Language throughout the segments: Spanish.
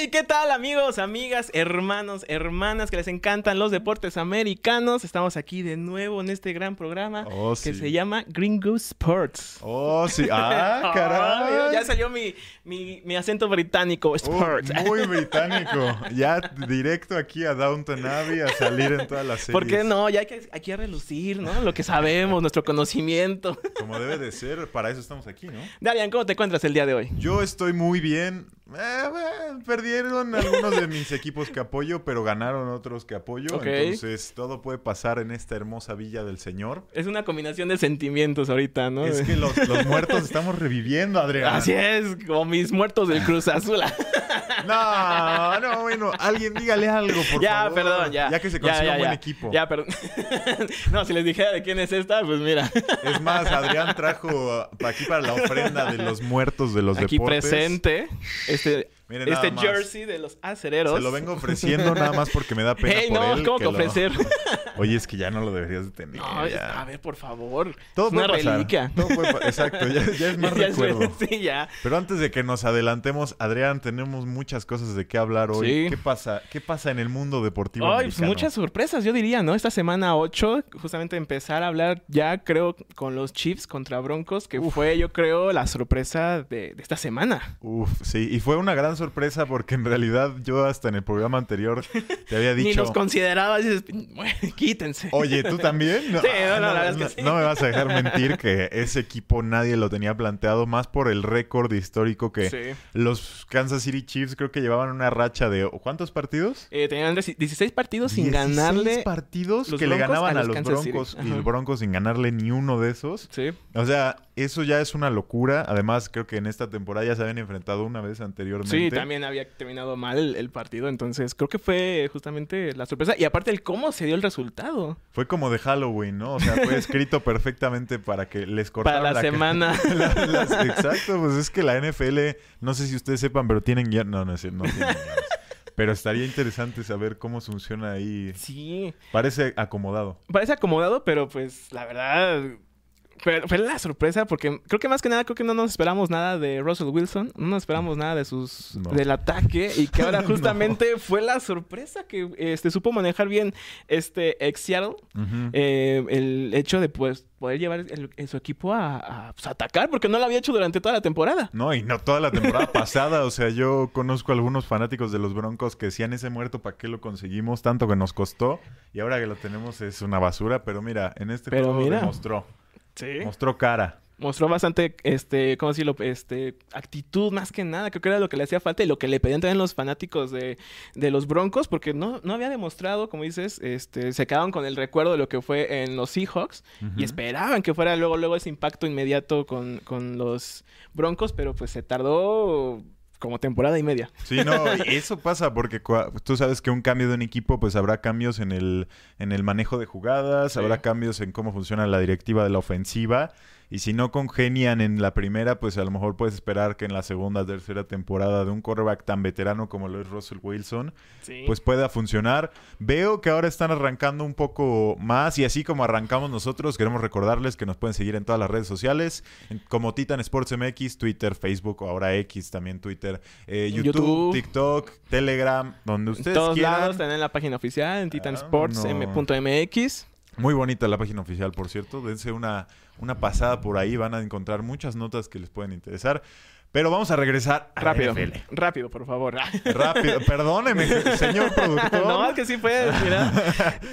Hey, ¿qué tal amigos, amigas, hermanos, hermanas que les encantan los deportes americanos? Estamos aquí de nuevo en este gran programa Oh, que sí. se llama Gringo Sports. Oh, sí. Ah, caray. ya salió mi, mi, mi acento británico, Oh, Sports. muy británico. Ya directo aquí a Downton Abbey a salir en todas las series. ¿Por qué no? Ya hay que, hay que relucir, ¿no? Lo que sabemos, nuestro conocimiento. Como debe de ser, para eso estamos aquí, ¿no? Darian, ¿cómo te encuentras el día de hoy? Yo estoy muy bien. Eh, bueno, perdieron algunos de mis equipos que apoyo, pero ganaron otros que apoyo. Entonces, todo puede pasar en esta hermosa villa del Señor. Es una combinación de sentimientos ahorita, ¿no? Es que los, los muertos estamos reviviendo, Adrián. Así es, como mis muertos del Cruz Azul. No, no, bueno, alguien dígale algo, por ya, favor. perdón, ya. Ya que se Ya, consiga ya, un buen ya. equipo. Ya, perdón. no, si les dijera de quién es esta, pues mira. Es más, Adrián trajo aquí para la ofrenda de los muertos de los Aquí deportes. presente este, Miren este jersey de los acereros. Se lo vengo ofreciendo nada más porque me da pena Hey, por no, él. ¿cómo que ofrecer? Oye, es que ya no lo deberías de tener. No, ya. a ver, por favor. Todo es una pasar. reliquia. Todo puede pa- Exacto, ya, ya es más Ya es- recuerdo. sí, ya. Pero antes de que nos adelantemos, Adrián, tenemos muchas cosas de qué hablar hoy. Sí. ¿Qué pasa? ¿Qué pasa en el mundo deportivo Ay, pues muchas sorpresas, yo diría, ¿no? Esta semana 8, justamente empezar a hablar ya, creo, con los Chiefs contra Broncos, que fue, yo creo, la sorpresa de, de esta semana. Uf, sí, y fue una gran sorpresa porque en realidad yo hasta en el programa anterior te había Ni dicho... los considerabas, dices, "Bueno, quítense. Oye, ¿tú también? No, Sí, no, ah, no, la verdad es que sí. no me vas a dejar mentir que ese equipo nadie lo tenía planteado, más por el récord histórico que Sí. los Kansas City Chiefs creo que llevaban una racha de... ¿Cuántos partidos? Eh, tenían 16 partidos sin 16 ganarle. partidos los que le ganaban a a los los City. Broncos y el Broncos sin ganarle ni uno de esos. Sí. O sea, eso ya es una locura. Además, creo que en esta temporada ya se habían enfrentado una vez anteriormente. Sí, también había terminado mal el, el partido, entonces creo que fue justamente la sorpresa. Y aparte el cómo se dio el resultado. Fue como de Halloween, ¿no? O sea, fue escrito perfectamente para que les Para cortaran la, semana. La- las- exacto, pues es que la NFL, no sé si ustedes sepan, pero tienen guiones. No, no es cierto, no tienen guiones. Pero estaría interesante saber cómo funciona ahí. sí. Parece acomodado. Parece acomodado, pero pues la verdad... Fue, fue la sorpresa porque creo que más que nada creo que no nos esperamos nada de Russell Wilson, no nos esperamos nada de sus No. del ataque y que ahora No. justamente fue la sorpresa que este supo manejar bien este ex Seattle eh, el hecho de pues poder llevar el- el- su equipo a, a, pues, atacar porque no lo había hecho durante toda la temporada. No, y no toda la temporada pasada. O sea, yo conozco algunos fanáticos de los Broncos que decían ese muerto, ¿para qué lo conseguimos? Tanto que nos costó. Y ahora que lo tenemos es una basura. Pero mira, en este Pero juego mira. demostró. Sí. Mostró cara. Mostró bastante, este, ¿cómo decirlo? Este, actitud más que nada. Creo que era lo que le hacía falta y lo que le pedían también los fanáticos de, de los Broncos, porque no, no había demostrado, como dices, este, se quedaron con el recuerdo de lo que fue en los Seahawks y esperaban que fuera luego, luego ese impacto inmediato con, con los Broncos, pero pues se tardó como temporada y media. Sí, no, y eso pasa porque tú sabes que un cambio de un equipo, pues habrá cambios en el, en el manejo de jugadas, Sí. habrá cambios en cómo funciona la directiva de la ofensiva. Y si no congenian en la primera, pues a lo mejor puedes esperar que en la segunda, tercera temporada de un quarterback tan veterano como lo es Russell Wilson, Sí. pues pueda funcionar. Veo que ahora están arrancando un poco más y así como arrancamos nosotros, queremos recordarles que nos pueden seguir en todas las redes sociales, en- como Titan Sports MX, Twitter, Facebook o ahora X, también Twitter, eh, YouTube, YouTube. TikTok, Telegram, donde en ustedes todos quieran. lados, también en la página oficial, en no. Muy bonita la página oficial, por cierto. Dense una, una pasada por ahí, van a encontrar muchas notas que les pueden interesar. Pero vamos a regresar a la Rápido, NFL. rápido, por favor. Rápido, perdóneme, señor productor. No, es que sí fue, mira.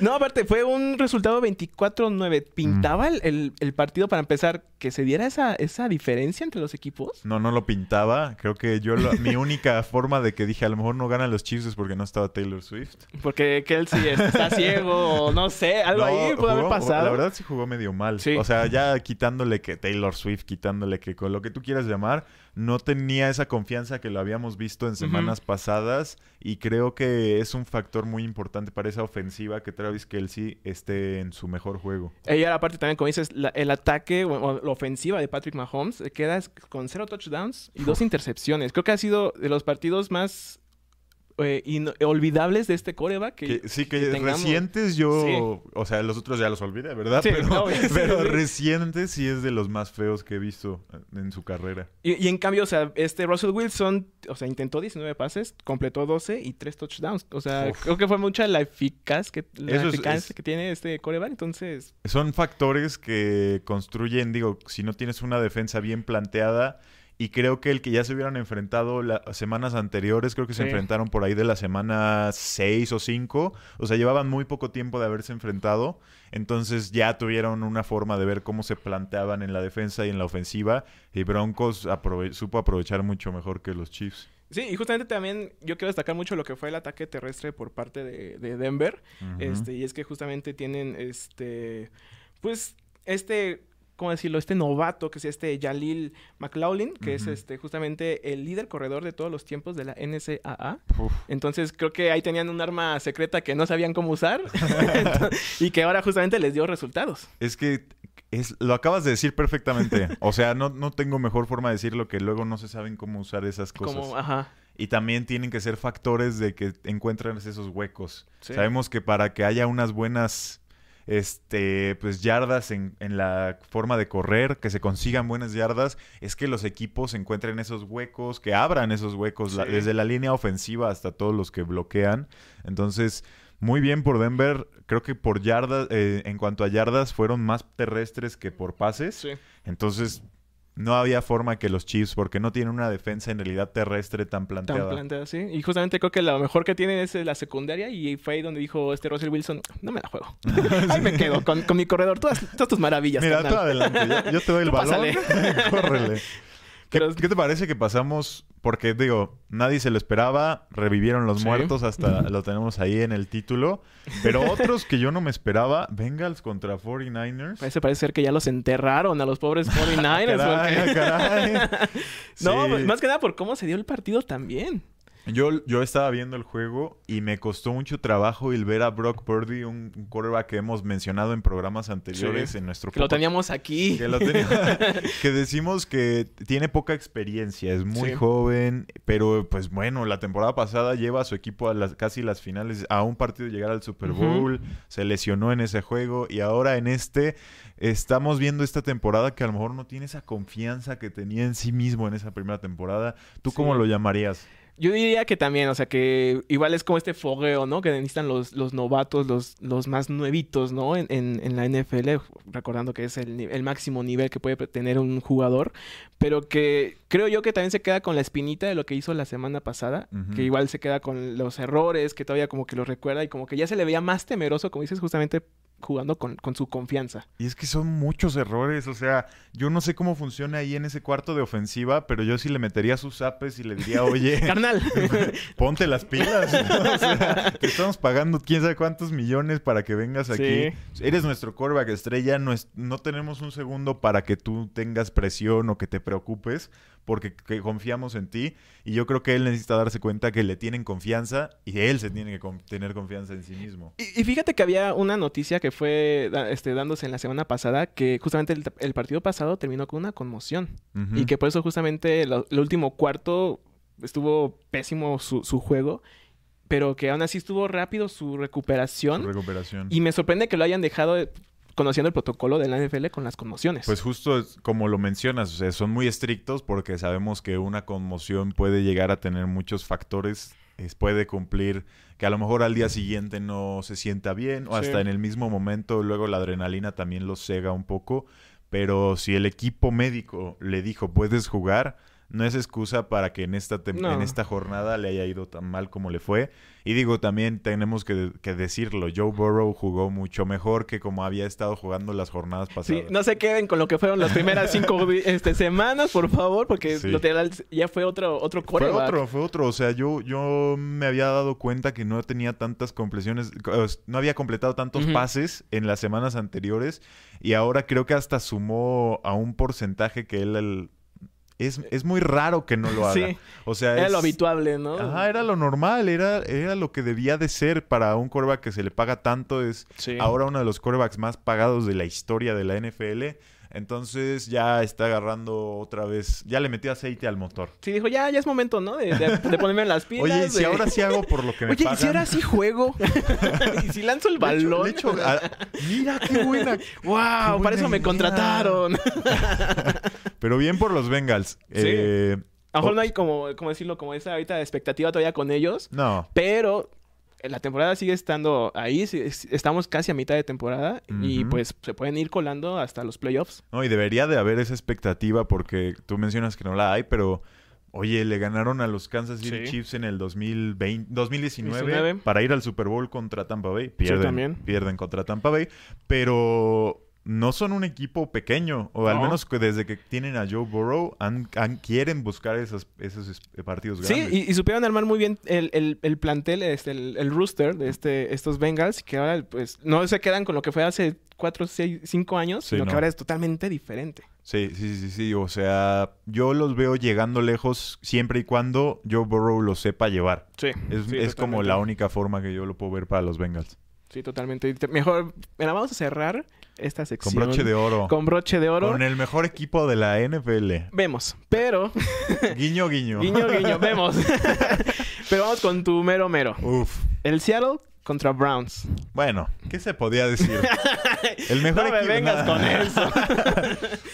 No, aparte, fue un resultado 24-9. ¿Pintaba el, el- el partido para empezar que se diera esa, esa diferencia entre los equipos? No, no lo pintaba. Creo que yo, lo- mi única forma de que dije a lo mejor no ganan los Chiefs es porque no estaba Taylor Swift. Porque Kelsey está ciego o no sé, algo No, ahí pudo haber pasado. La verdad sí jugó medio mal. Sí. O sea, ya quitándole que Taylor Swift, quitándole que con lo que tú quieras llamar, no tenía esa confianza que lo habíamos visto en semanas pasadas y creo que es un factor muy importante para esa ofensiva que Travis Kelsey esté en su mejor juego. Y ahora aparte también, como dices, la- el ataque o, la ofensiva de Patrick Mahomes eh, queda con cero touchdowns y dos intercepciones. Creo que ha sido de los partidos más eh, in- olvidables de este coreback. Que, Que- sí, que, recientes yo, Sí. o sea, los otros ya los olvidé, ¿verdad? Sí, pero no, sí, pero sí. recientes sí es de los más feos que he visto en su carrera. Y, y en cambio, o sea, este Russell Wilson, o sea, intentó 19 pases, completó 12 y 3 touchdowns. O sea, Uf. creo que fue mucha la eficaz que, la eficacia es- que tiene este coreback. Entonces, Son factores que construyen, digo, si no tienes una defensa bien planteada, y creo que el que ya se hubieran enfrentado las semanas anteriores, creo que se Sí. enfrentaron por ahí de la semana 6 o 5, o sea, llevaban muy poco tiempo de haberse enfrentado, entonces ya tuvieron una forma de ver cómo se planteaban en la defensa y en la ofensiva, y Broncos aprove- supo aprovechar mucho mejor que los Chiefs. sí, y justamente también yo quiero destacar mucho lo que fue el ataque terrestre por parte de, de Denver. Este, y es que justamente tienen este, pues, este, ¿cómo decirlo? Este novato que es este Jalil McLaughlin, que es este justamente el líder corredor de todos los tiempos de la NCAA. Uf. Entonces creo que ahí tenían un arma secreta que no sabían cómo usar y que ahora justamente les dio resultados. Es que es, lo acabas de decir perfectamente. O sea, no, no tengo mejor forma de decirlo que luego no se saben cómo usar esas cosas. Como, ajá. Y también tienen que ser factores de que encuentran esos huecos. Sí. Sabemos que para que haya unas buenas este pues yardas en, en la forma de correr, que se consigan buenas yardas, es que los equipos encuentren esos huecos, que abran esos huecos, la- desde la línea ofensiva hasta todos los que bloquean. Entonces, muy bien por Denver. Creo que por yardas, eh, en cuanto a yardas, fueron más terrestres que por pases. Sí. Entonces, no había forma que los Chiefs, porque no tienen una defensa en realidad terrestre tan planteada. Tan planteada, sí. Y justamente creo que lo mejor que tienen es la secundaria y fue ahí donde dijo este Russell Wilson, no me la juego. Ahí me quedo con, con mi corredor, todas, todas tus maravillas. Mira, carnal". tú adelante, yo, yo te doy el balón. Córrele. ¿Qué, Pero- qué te parece que pasamos? Porque digo, nadie se lo esperaba, revivieron los Sí. muertos, hasta lo tenemos ahí en el título. Pero otros que yo no me esperaba, Bengals contra 49ers. Parece, parece ser que ya los enterraron a los pobres 49ers. Caray, porque- caray. No, Sí. más que nada por cómo se dio el partido también. Yo, yo estaba viendo el juego y me costó mucho trabajo el ver a Brock Purdy, un, un quarterback que hemos mencionado en programas anteriores Sí. en nuestro Que lo teníamos aquí. Que, lo tenía- que decimos que tiene poca experiencia, es muy Sí. joven, pero pues bueno, la temporada pasada lleva a su equipo a las, casi las finales, a un partido de llegar al Super. Bowl, se lesionó en ese juego y ahora en este estamos viendo esta temporada que a lo mejor no tiene esa confianza que tenía en sí mismo en esa primera temporada. ¿Tú Sí. cómo lo llamarías? Yo diría que también, o sea, que igual es como este fogueo, ¿no? Que necesitan los, los novatos, los, los más nuevitos, ¿no? En, en, en la NFL, recordando que es el, el máximo nivel que puede tener un jugador, pero que creo yo que también se queda con la espinita de lo que hizo la semana pasada, que igual se queda con los errores, que todavía como que lo recuerda y como que ya se le veía más temeroso, como dices, justamente jugando con, con su confianza. Y es que son muchos errores, o sea, yo no sé cómo funciona ahí en ese cuarto de ofensiva, pero yo sí le metería sus zapes y le diría, oye, Carnal. ponte las pilas. o sea, te estamos pagando quién sabe cuántos millones para que vengas aquí. Eres nuestro coreback estrella, no, es- no tenemos un segundo para que tú tengas presión o que te preocupes, porque que confiamos en ti. Y yo creo que él necesita darse cuenta que le tienen confianza y él se tiene que con- tener confianza en sí mismo. Y, y fíjate que había una noticia que fue este, dándose en la semana pasada, que justamente el, el partido pasado terminó con una conmoción. Y que por eso justamente el último cuarto estuvo pésimo su, su juego, pero que aún así estuvo rápido su Su recuperación. recuperación. Y me sorprende que lo hayan dejado conociendo el protocolo de la NFL con las conmociones. Pues justo es como lo mencionas, o sea, son muy estrictos porque sabemos que una conmoción puede llegar a tener muchos factores, es- puede cumplir que a lo mejor al día siguiente no se sienta bien o Sí. hasta en el mismo momento luego la adrenalina también los cega un poco, pero si el equipo médico le dijo puedes jugar, no es excusa para que en esta, No. en esta jornada le haya ido tan mal como le fue. Y digo, también tenemos que, que decirlo, Joe Burrow jugó mucho mejor que como había estado jugando las jornadas pasadas. Sí, no se queden con lo que fueron las primeras cinco este, semanas, por favor, porque Sí. literal ya fue otro, otro Fue otro, fue otro. O sea, yo, yo me había dado cuenta que no tenía tantas completiones, eh, no había completado tantos pases en las semanas anteriores y ahora creo que hasta sumó a un porcentaje que él... el- es, es muy raro que no lo haga. Sí. O sea, Era es- lo habituable, ¿no? Ajá, era lo normal, era, era lo que debía de ser para un quarterback que se le paga tanto. Es Sí. ahora uno de los quarterbacks más pagados de la historia de la NFL. Entonces ya está agarrando otra vez, ya le metió aceite al motor. Sí, dijo, ya, ya es momento, ¿no? De, de- de ponerme las pilas. Oye, si de- ahora sí hago por lo que me Oye, pagan. y si ahora sí juego. y si lanzo el Le echo- balón. le echo a- mira qué buena. ¡Wow! buena Para eso me idea. contrataron. Pero bien por los Bengals. Sí. Eh, A lo mejor no hay como, como decirlo, como esa ahorita expectativa todavía con ellos. no. Pero la temporada sigue estando ahí. Estamos casi a mitad de temporada. Y pues se pueden ir colando hasta los playoffs. No, y debería de haber esa expectativa porque tú mencionas que no la hay, pero oye, le ganaron a los Kansas City Sí. Chiefs en el 2020, 2019 19. para ir al Super Bowl contra Tampa Bay. Pierden, también. pierden contra Tampa Bay, pero no son un equipo pequeño, o al No. menos que desde que tienen a Joe Burrow han, han- quieren buscar esos, esos es- partidos Sí, grandes. y, y supieron armar muy bien el, el- el plantel, este, el, el rooster de este, estos Bengals, que ahora pues no se quedan con lo que fue hace 4, 6, 5 años, Sí, sino no. que ahora es totalmente diferente. Sí, sí, sí, sí. O sea, yo los veo llegando lejos siempre y cuando Joe Burrow lo sepa llevar. Sí, Es, sí, es como la única forma que yo lo puedo ver para los Bengals. Sí, totalmente. Mejor, mira, vamos a cerrar esta Con broche de oro. Con broche de oro. Con el mejor equipo de la NFL. Vemos, pero, Guiño, guiño. guiño, guiño, vemos. pero vamos con tu mero mero. Uf. El Seattle contra Browns. Bueno, ¿qué se podía decir? El mejor no me equipo- vengas con eso.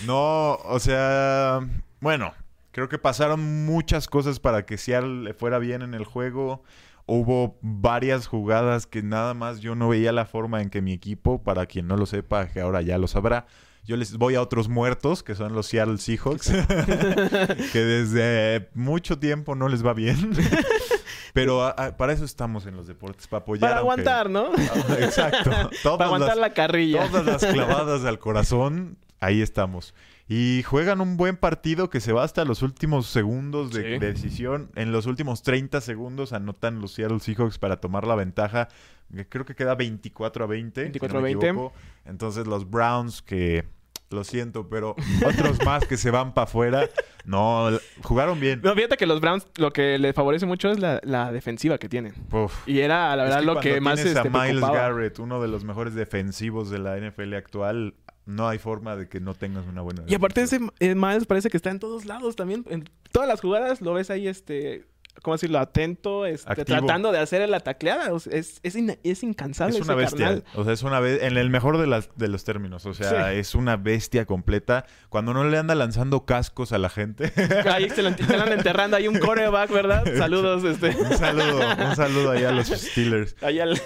no, o sea, bueno, creo que pasaron muchas cosas para que Seattle le fuera bien en el juego. Hubo varias jugadas que nada más yo no veía la forma en que mi equipo, para quien no lo sepa, que ahora ya lo sabrá, yo les voy a otros muertos, que son los Seattle Seahawks, que desde mucho tiempo no les va bien. Pero a- a- para eso estamos en los deportes, para apoyar. Para aunque- aguantar, ¿no? Exacto. Todas Para aguantar las- la carrilla. Todas las clavadas al corazón, ahí estamos. Y juegan un buen partido que se va hasta los últimos segundos de, Sí. de decisión. En los últimos 30 segundos anotan los Seattle Seahawks para tomar la ventaja. que Creo que queda 24 a 20. si 24 no a me 20. equivoco. Entonces los Browns que... Lo siento, pero otros más que se van para afuera. No, jugaron bien. No, fíjate que los Browns lo que les favorece mucho es la, la defensiva que tienen. Uf. Y era, la Es verdad, lo cuando que más tienes este, a Miles. Garrett, uno de los mejores defensivos de la NFL actual, no hay forma de que no tengas una buena Y aparte ese eh, Miles parece que está en todos lados también. En todas las jugadas lo ves ahí, este... ¿Cómo decirlo? Atento, este, tratando de hacer la tacleada. O sea, es, es, in- es incansable es una ese bestia. carnal. O sea, es una bestia. En el mejor de, las, de los términos. O sea, Sí. es una bestia completa. Cuando no le anda lanzando cascos a la gente. Ahí se lo ent- se lo andan enterrando. Hay un coreback, ¿verdad? Saludos, este... un saludo. Un saludo ahí a los Steelers. Al...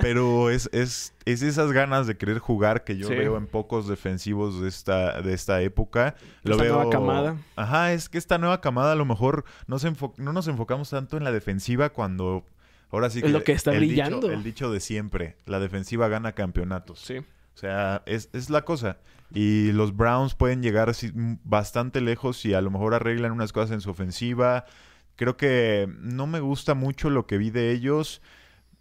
Pero es, es, es esas ganas de querer jugar que yo Sí. veo en pocos defensivos de esta, de esta época. Lo Esta veo. nueva camada. Ajá, es que esta nueva camada a lo mejor no, se enfo- no nos enfocamos tanto en la defensiva cuando. Ahora sí Es lo que está el brillando. Dicho, el dicho de siempre: la defensiva gana campeonatos. Sí. O sea, es, es la cosa. Y los Browns pueden llegar así, bastante lejos y a lo mejor arreglan unas cosas en su ofensiva. Creo que no me gusta mucho lo que vi de ellos.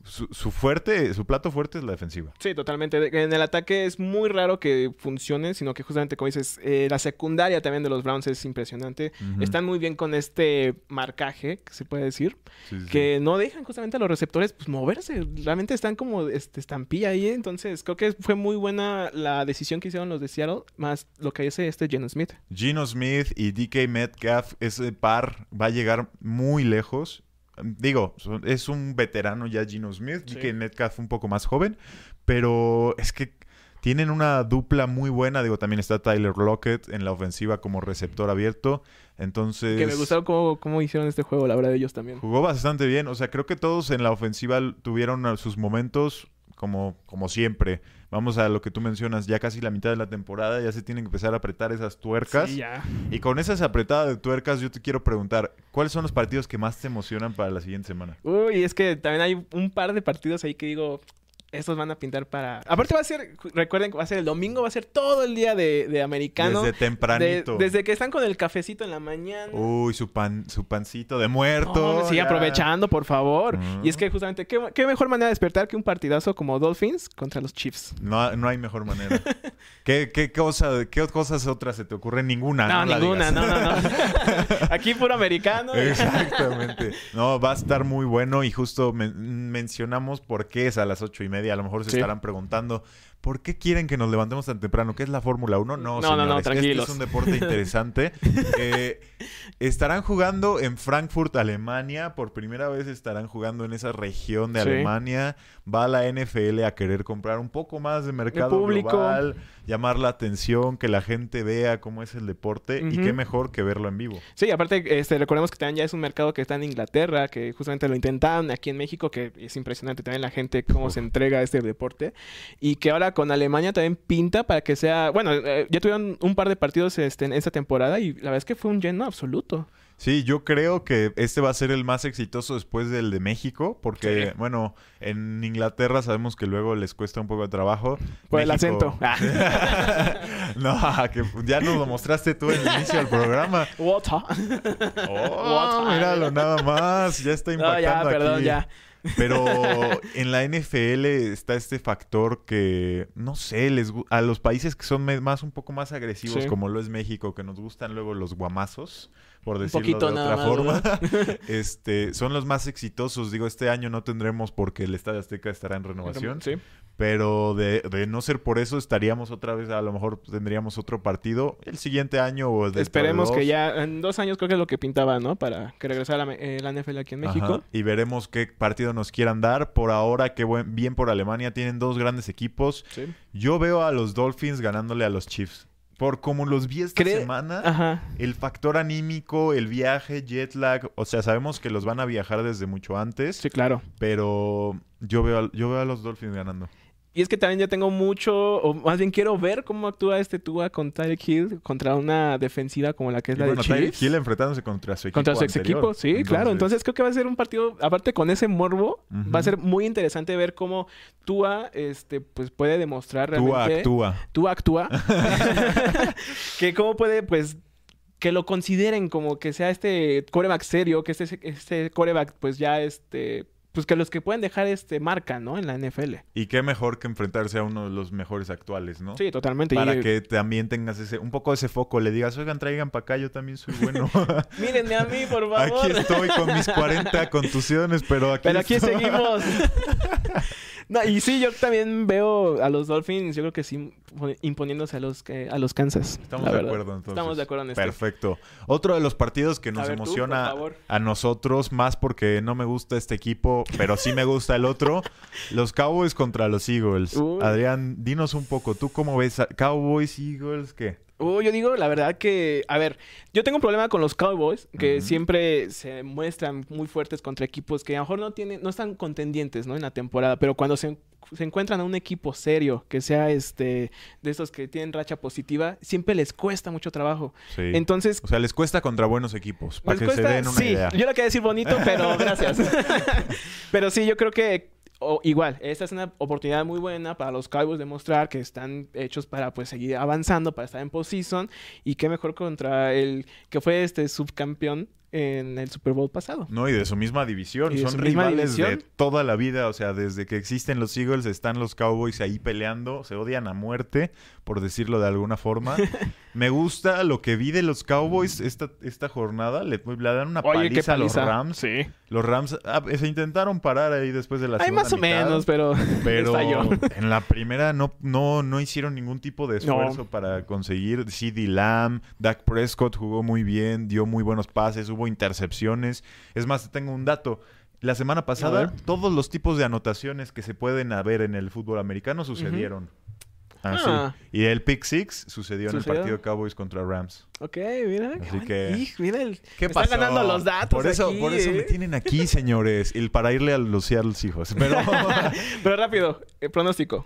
Su, su fuerte, su plato fuerte es la defensiva. Sí, totalmente. En el ataque es muy raro que funcione, sino que justamente, como dices, eh, la secundaria también de los Browns es impresionante. Están muy bien con este marcaje, que se puede decir, Sí, sí, sí. que no dejan justamente a los receptores pues, moverse. Realmente están como este, estampilla ahí. Entonces, creo que fue muy buena la decisión que hicieron los de Seattle, más lo que hace este Geno Smith. Gino Smith y DK Metcalf, ese par va a llegar muy lejos. Digo, es un veterano ya Gino Smith, Sí. DK Metcalf un poco más joven, pero es que tienen una dupla muy buena. Digo, también está Tyler Lockett en la ofensiva como receptor abierto. Entonces, Que me gustaron cómo, cómo hicieron este juego, la verdad, ellos también. jugó bastante bien. O sea, creo que todos en la ofensiva tuvieron sus momentos como, como siempre. Vamos a lo que tú mencionas, ya casi la mitad de la temporada, ya se tienen que empezar a apretar esas tuercas. Sí, ya. Y con esas apretadas de tuercas, yo te quiero preguntar, ¿cuáles son los partidos que más te emocionan para la siguiente semana? Uy, es que también hay un par de partidos ahí que digo, estos van a pintar para... Aparte va a ser, recuerden que va a ser el domingo, va a ser todo el día de, de americano. Desde De- tempranito. desde que están con el cafecito en la mañana. Uy, su pan, su pancito de muerto. No, sí, ya. aprovechando, por favor. Mm. Y es que justamente, ¿qué, qué mejor manera de despertar que un partidazo como Dolphins contra los Chiefs? No, no hay mejor manera. ¿Qué, qué, cosa, ¿Qué cosas otras se te ocurren? Ninguna. no, la ninguna, no, no, no. Aquí puro americano. Exactamente. No, va a estar muy bueno y justo men- mencionamos por qué es a las ocho y media. A lo mejor se Sí. estarán preguntando. ¿Por qué quieren que nos levantemos tan temprano? ¿Qué es la Fórmula 1? No, No, no, no, señores, Este tranquilos. es un deporte interesante. Eh, estarán jugando en Frankfurt, Alemania. Por primera vez estarán jugando en esa región de Sí. Alemania. Va la NFL a querer comprar un poco más de mercado público. global, llamar la atención, que la gente vea cómo es el deporte. Y qué mejor que verlo en vivo. Sí, aparte, este, recordemos que también ya es un mercado que está en Inglaterra, que justamente lo intentaron aquí en México, que es impresionante también la gente cómo Uf. se entrega a este deporte. Y que ahora con Alemania también pinta para que sea. Bueno, eh, ya tuvieron un par de partidos este, en esta temporada y la verdad es que fue un lleno absoluto. Sí, yo creo que este va a ser el más exitoso después del de México, porque, Sí. bueno, en Inglaterra sabemos que luego les cuesta un poco de trabajo. Por el acento. Ah. no, que ya nos lo mostraste tú en el inicio del programa. Water. Oh, What? míralo nada más, ya está No, impactando ya, perdón, aquí. ya. Pero en la NFL está este factor que, no sé, les a los países que son más un poco más agresivos, Sí. como lo es México, que nos gustan luego los guamazos, por decirlo poquito de otra más, forma, este, son los más exitosos. Digo, este año no tendremos porque el Estadio Azteca estará en renovación, Sí. Pero de, de no ser por eso estaríamos otra vez, a lo mejor tendríamos otro partido el siguiente año o el de Esperemos que ya en dos años creo que es lo que pintaba, ¿no? Para que regresara la, eh, la NFL aquí en México. Ajá, Y veremos qué partido nos quieran dar. Por ahora, qué buen, bien por Alemania. Tienen dos grandes equipos. Sí. Yo veo a los Dolphins ganándole a los Chiefs. Por como los vi esta Cree- semana, Ajá. el factor anímico, el viaje, jet lag. O sea, sabemos que los van a viajar desde mucho antes. Sí, claro. Pero yo veo, a- yo veo a los Dolphins ganando. Y es que también ya tengo mucho, o más bien quiero ver cómo actúa este Tua con Tyreek Hill contra una defensiva como la que es Y la bueno, de Tyreek Chiefs. Hill enfrentándose contra su equipo. Contra su ex equipo, sí, claro. Entonces creo que va a ser un partido, aparte con ese morbo, va a ser muy interesante ver cómo Tua este, pues puede demostrar Tua realmente. actúa. Tua actúa. que cómo puede, pues, que lo consideren como que sea este coreback serio, que este, este coreback, pues ya este. Pues que los que pueden dejar este marca, ¿no? En la NFL. Y qué mejor que enfrentarse a uno de los mejores actuales, ¿no? Sí, totalmente. Para Y- que también tengas ese, un poco ese foco, le digas, oigan, traigan para acá, yo también soy bueno. Mírenme a mí, por favor. aquí estoy con mis 40 contusiones, pero aquí Pero aquí estoy. seguimos. No, y sí, yo también veo a los Dolphins, yo creo que sí, imponiéndose a los, a los Kansas. Estamos de verdad. acuerdo entonces. Estamos de acuerdo en esto. Perfecto. Otro de los partidos que nos ver emociona a nosotros, más porque no me gusta este equipo, pero sí me gusta el otro, los Cowboys contra los Eagles. Adrián, dinos un poco, ¿tú cómo ves a Cowboys, Eagles, qué? Uh, yo digo, la verdad que, a ver, yo tengo un problema con los Cowboys, que siempre se muestran muy fuertes contra equipos que a lo mejor no tienen, no están contendientes, ¿no? En la temporada, pero cuando se, se encuentran a un equipo serio, que sea este, de esos que tienen racha positiva, siempre les cuesta mucho trabajo. Sí. Entonces, o sea, les cuesta contra buenos equipos, para que se den una sí, idea. yo lo quería decir bonito, pero gracias. pero sí, yo creo que o igual, esta es una oportunidad muy buena para los Cowboys de mostrar que están hechos para pues seguir avanzando, para estar en postseason y qué mejor contra el que fue este subcampeón en el Super Bowl pasado. No, y de su misma división. Y de Son rivales de división. toda la vida. O sea, desde que existen los Eagles están los Cowboys ahí peleando. Se odian a muerte, por decirlo de alguna forma. Me gusta lo que vi de los Cowboys esta, esta jornada. Le, le dan una Oye, paliza, a los. Rams. Sí. Los Rams ah, se intentaron parar ahí después de la Hay segunda más o mitad, menos, pero, Pero en la primera no, no, no hicieron ningún tipo de No. esfuerzo para conseguir. CD Lamb, Dak Prescott jugó muy bien, dio muy buenos pases, hubo intercepciones. Es más, te tengo un dato. La semana pasada, todos los tipos de anotaciones que se pueden haber en el fútbol americano sucedieron. Ah. Y el pick six sucedió, en el partido Cowboys contra Rams. Ok, mira. Así que- mira el... ¿Qué me pasó? Están ganando los datos Por eso, aquí, por eso me ¿eh? tienen aquí, señores. El para irle a los Seattle. Pero Pero rápido, eh, pronóstico.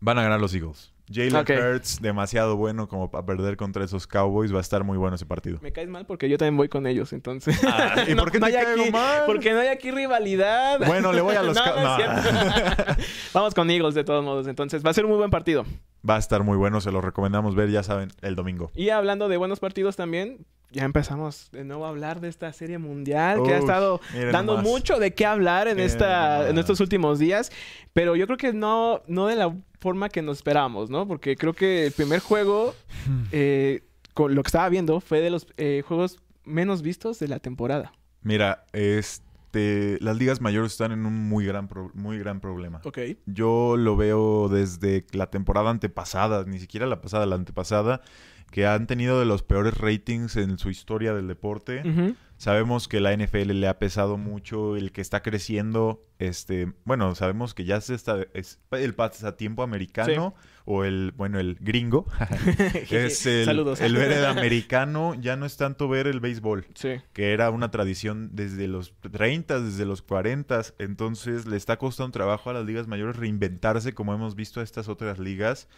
Van a ganar los Eagles. Jalen Ok. Hurts, demasiado bueno como para perder contra esos Cowboys. Va a estar muy bueno ese partido. Me caes mal porque yo también voy con ellos, entonces. Ah, ¿y por qué te hay caigo aquí, mal? Porque no hay aquí rivalidad. Bueno, le voy a los No, no no. Vamos con Eagles de todos modos, entonces va a ser un muy buen partido. Va a estar muy bueno, se lo recomendamos ver, ya saben, el domingo. Y hablando de buenos partidos también, ya empezamos de nuevo a hablar de esta serie mundial que ha estado dando mucho de qué hablar en Miren esta en estos últimos días, pero yo creo que no no de la forma que nos esperábamos, ¿no? Porque creo que el primer juego eh, con lo que estaba viendo fue de los eh, juegos menos vistos de la temporada. Mira, es te- las ligas mayores están en un muy gran, pro- muy gran problema. Ok. Yo lo veo desde la temporada antepasada, ni siquiera la pasada, la antepasada, que han tenido de los peores ratings en su historia del deporte. Sabemos que la NFL le ha pesado mucho el que está creciendo. Este, bueno, sabemos que ya se está es el pasatiempo americano o el, bueno, el gringo. es el, Saludos. el ver el americano, ya no es tanto ver el béisbol Sí. que era una tradición desde los 30, desde los 40, entonces le está costando trabajo a las ligas mayores reinventarse como hemos visto a estas otras ligas.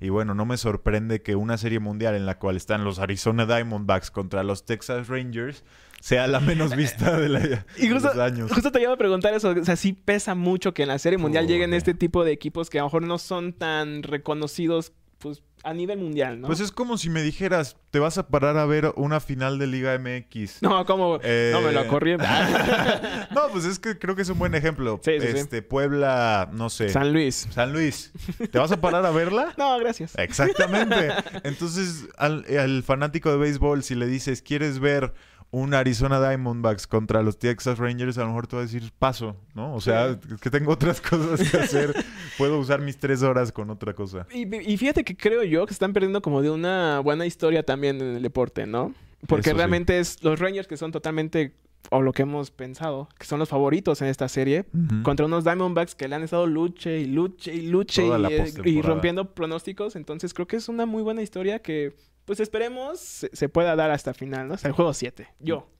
Y bueno, no me sorprende que una serie mundial en la cual están los Arizona Diamondbacks contra los Texas Rangers sea la menos vista de, la- Y justo, los años. justo te iba a preguntar eso. O sea, sí pesa mucho que en la Serie Mundial lleguen este tipo de equipos que a lo mejor no son tan reconocidos pues a nivel mundial, ¿no? Pues es como si me dijeras, te vas a parar a ver una final de Liga MX. No, como... Eh, No me lo corrí. no, pues es que creo que es un buen ejemplo. Sí, sí, sí. este, Puebla, no sé. San Luis. San Luis. ¿Te vas a parar a verla? No, gracias. Exactamente. Entonces, al, al fanático de béisbol, si le dices, ¿quieres ver un Arizona Diamondbacks contra los Texas Rangers? A lo mejor te va a decir, paso, ¿no? O sea, es que tengo otras cosas que hacer. Puedo usar mis tres horas con otra cosa. Y, y fíjate que creo yo que están perdiendo como de una buena historia también en el deporte, ¿no? Porque Eso sí. realmente es los Rangers que son totalmente, o lo que hemos pensado, que son los favoritos en esta serie, contra unos Diamondbacks que le han estado luche y luche y luche y, rompiendo pronósticos. Entonces creo que es una muy buena historia que, pues esperemos, se, se pueda dar hasta final, ¿no? Hasta el juego 7. Yo.